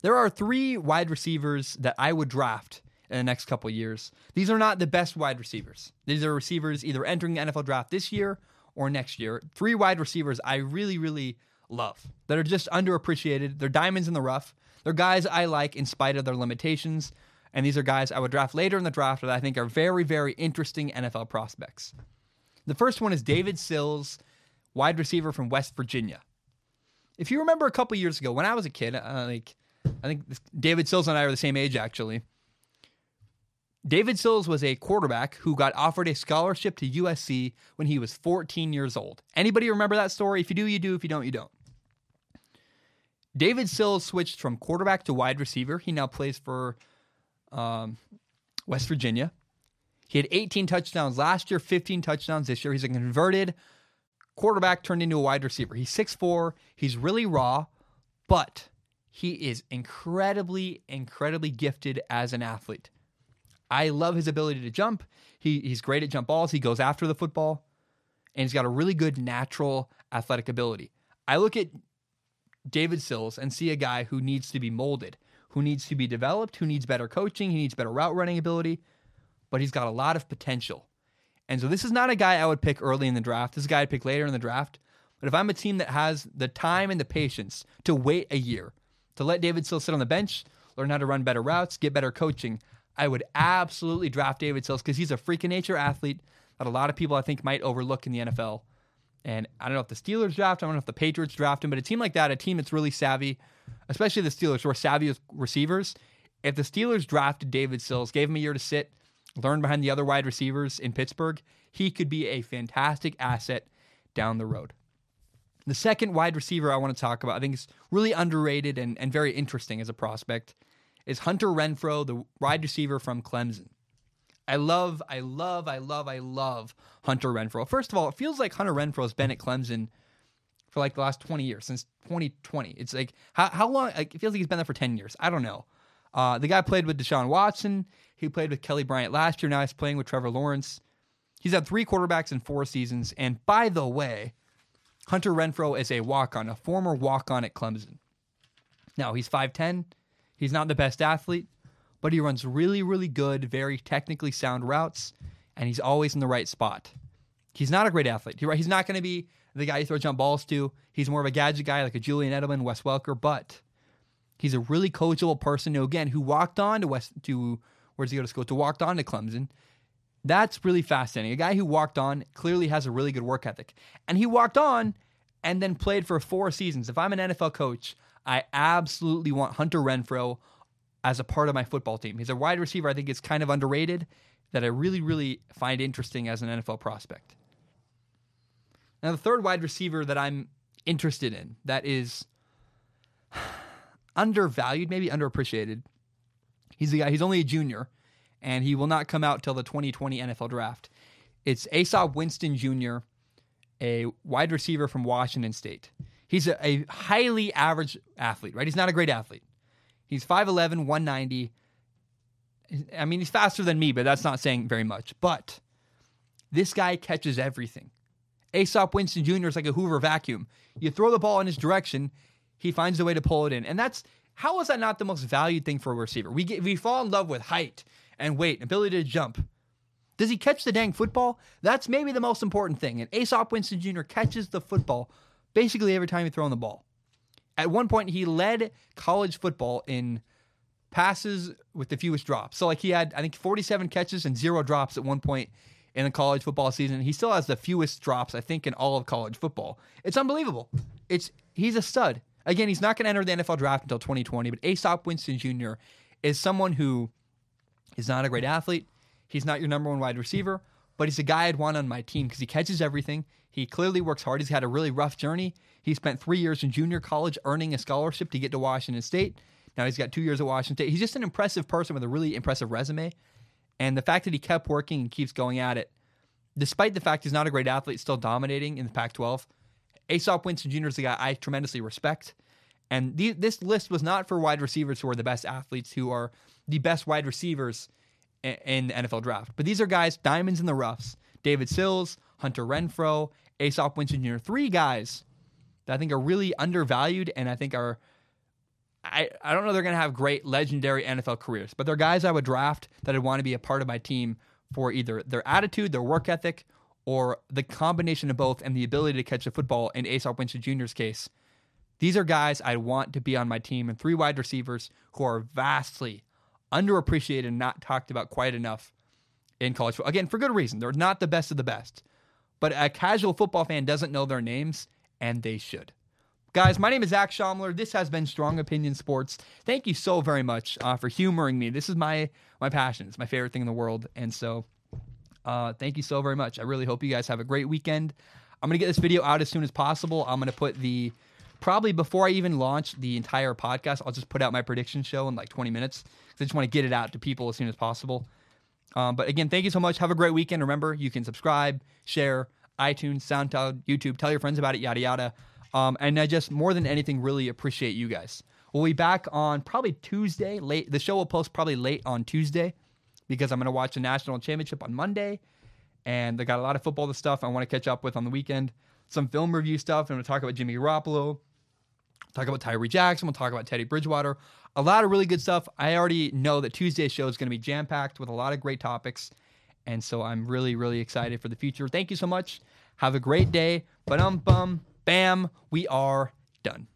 there are three wide receivers that I would draft in the next couple years. These are not the best wide receivers. These are receivers either entering the NFL draft this year or next year. Three wide receivers I really, really love that are just underappreciated. They're diamonds in the rough. They're guys I like in spite of their limitations. And these are guys I would draft later in the draft that I think are very, very interesting NFL prospects. The first one is David Sills, wide receiver from West Virginia. If you remember a couple years ago, when I was a kid, uh, like I think David Sills and I are the same age actually. David Sills was a quarterback who got offered a scholarship to USC when he was 14 years old. Anybody remember that story? If you do, you do. If you don't, you don't. David Sills switched from quarterback to wide receiver. He now plays for um, West Virginia. He had 18 touchdowns last year, 15 touchdowns this year. He's a converted quarterback turned into a wide receiver. He's 6'4, he's really raw, but he is incredibly, incredibly gifted as an athlete. I love his ability to jump. He, he's great at jump balls. He goes after the football, and he's got a really good natural athletic ability. I look at David Sills and see a guy who needs to be molded, who needs to be developed, who needs better coaching, he needs better route running ability, but he's got a lot of potential. And so this is not a guy I would pick early in the draft. This is a guy I'd pick later in the draft. But if I'm a team that has the time and the patience to wait a year, to let David Sills sit on the bench, learn how to run better routes, get better coaching, I would absolutely draft David Sills because he's a freak of nature athlete that a lot of people I think might overlook in the NFL. And I don't know if the Steelers draft him, I don't know if the Patriots draft him, but a team like that, a team that's really savvy, especially the Steelers, who are savvy with receivers. If the Steelers drafted David Sills, gave him a year to sit, learn behind the other wide receivers in Pittsburgh, he could be a fantastic asset down the road. The second wide receiver I want to talk about, I think is really underrated and, and very interesting as a prospect, is Hunter Renfrow, the wide receiver from Clemson. I love, I love, I love, I love Hunter Renfrow. First of all, it feels like Hunter Renfrow has been at Clemson for like the last 20 years, since 2020. It's like, how, how long? Like, it feels like he's been there for 10 years. I don't know. Uh, the guy played with Deshaun Watson. He played with Kelly Bryant last year. Now he's playing with Trevor Lawrence. He's had three quarterbacks in four seasons. And by the way, Hunter Renfrow is a walk on, a former walk on at Clemson. Now, he's 5'10. He's not the best athlete, but he runs really, really good, very technically sound routes, and he's always in the right spot. He's not a great athlete. He's not going to be the guy you throw jump balls to. He's more of a gadget guy like a Julian Edelman, Wes Welker, but he's a really coachable person who, again, who walked on to West to where's he go to school? To walked on to Clemson. That's really fascinating. A guy who walked on clearly has a really good work ethic. And he walked on and then played for four seasons. If I'm an NFL coach, I absolutely want Hunter Renfrow as a part of my football team. He's a wide receiver I think is kind of underrated that I really, really find interesting as an NFL prospect. Now, the third wide receiver that I'm interested in that is undervalued, maybe underappreciated. He's a guy, he's only a junior, and he will not come out till the 2020 NFL draft. It's Easop Winston Jr., a wide receiver from Washington State. He's a, a highly average athlete, right? He's not a great athlete. He's 5'11, 190. I mean, he's faster than me, but that's not saying very much. But this guy catches everything. Easop Winston Jr. is like a Hoover vacuum. You throw the ball in his direction, he finds a way to pull it in. And that's how is that not the most valued thing for a receiver? We get, we fall in love with height and weight, and ability to jump. Does he catch the dang football? That's maybe the most important thing. And Easop Winston Jr. catches the football basically every time he throws the ball. At one point, he led college football in passes with the fewest drops. So, like, he had, I think, 47 catches and zero drops at one point in the college football season. He still has the fewest drops, I think, in all of college football. It's unbelievable. It's he's a stud. Again, he's not going to enter the NFL draft until 2020, but Easop Winston Jr. is someone who is not a great athlete. He's not your number one wide receiver, but he's a guy I'd want on my team because he catches everything. He clearly works hard. He's had a really rough journey. He spent three years in junior college earning a scholarship to get to Washington State. Now he's got two years at Washington State. He's just an impressive person with a really impressive resume. And the fact that he kept working and keeps going at it, despite the fact he's not a great athlete, still dominating in the Pac 12, Easop Winston Jr. is a guy I tremendously respect. And the, this list was not for wide receivers who are the best athletes, who are the best wide receivers in, in the NFL draft. But these are guys, diamonds in the roughs. David Sills, Hunter Renfrow, Easop Winston Jr. Three guys that I think are really undervalued and I think are I, I don't know they're going to have great legendary NFL careers, but they're guys I would draft that I'd want to be a part of my team for either their attitude, their work ethic, or the combination of both and the ability to catch a football in Easop Winston Jr.'s case. These are guys I want to be on my team and three wide receivers who are vastly underappreciated and not talked about quite enough in college football. Again, for good reason. They're not the best of the best. But a casual football fan doesn't know their names, and they should. Guys, my name is Zac Shomler. This has been Strong Opinion Sports. Thank you so very much uh, for humoring me. This is my my passion. It's my favorite thing in the world, and so uh, thank you so very much. I really hope you guys have a great weekend. I'm gonna get this video out as soon as possible. I'm gonna put the probably before I even launch the entire podcast. I'll just put out my prediction show in like 20 minutes. Because I just want to get it out to people as soon as possible. Um, but again, thank you so much. Have a great weekend. Remember, you can subscribe, share, iTunes, SoundCloud, YouTube. Tell your friends about it, yada yada. Um, and I just more than anything really appreciate you guys. We'll be back on probably Tuesday late. The show will post probably late on Tuesday because I'm going to watch the national championship on Monday, and they got a lot of football stuff I want to catch up with on the weekend. Some film review stuff. I'm going to talk about Jimmy Garoppolo, talk about Tyree Jackson. We'll talk about Teddy Bridgewater. A lot of really good stuff. I already know that Tuesday's show is going to be jam packed with a lot of great topics. And so I'm really, really excited for the future. Thank you so much. Have a great day. But um bum bam, we are done.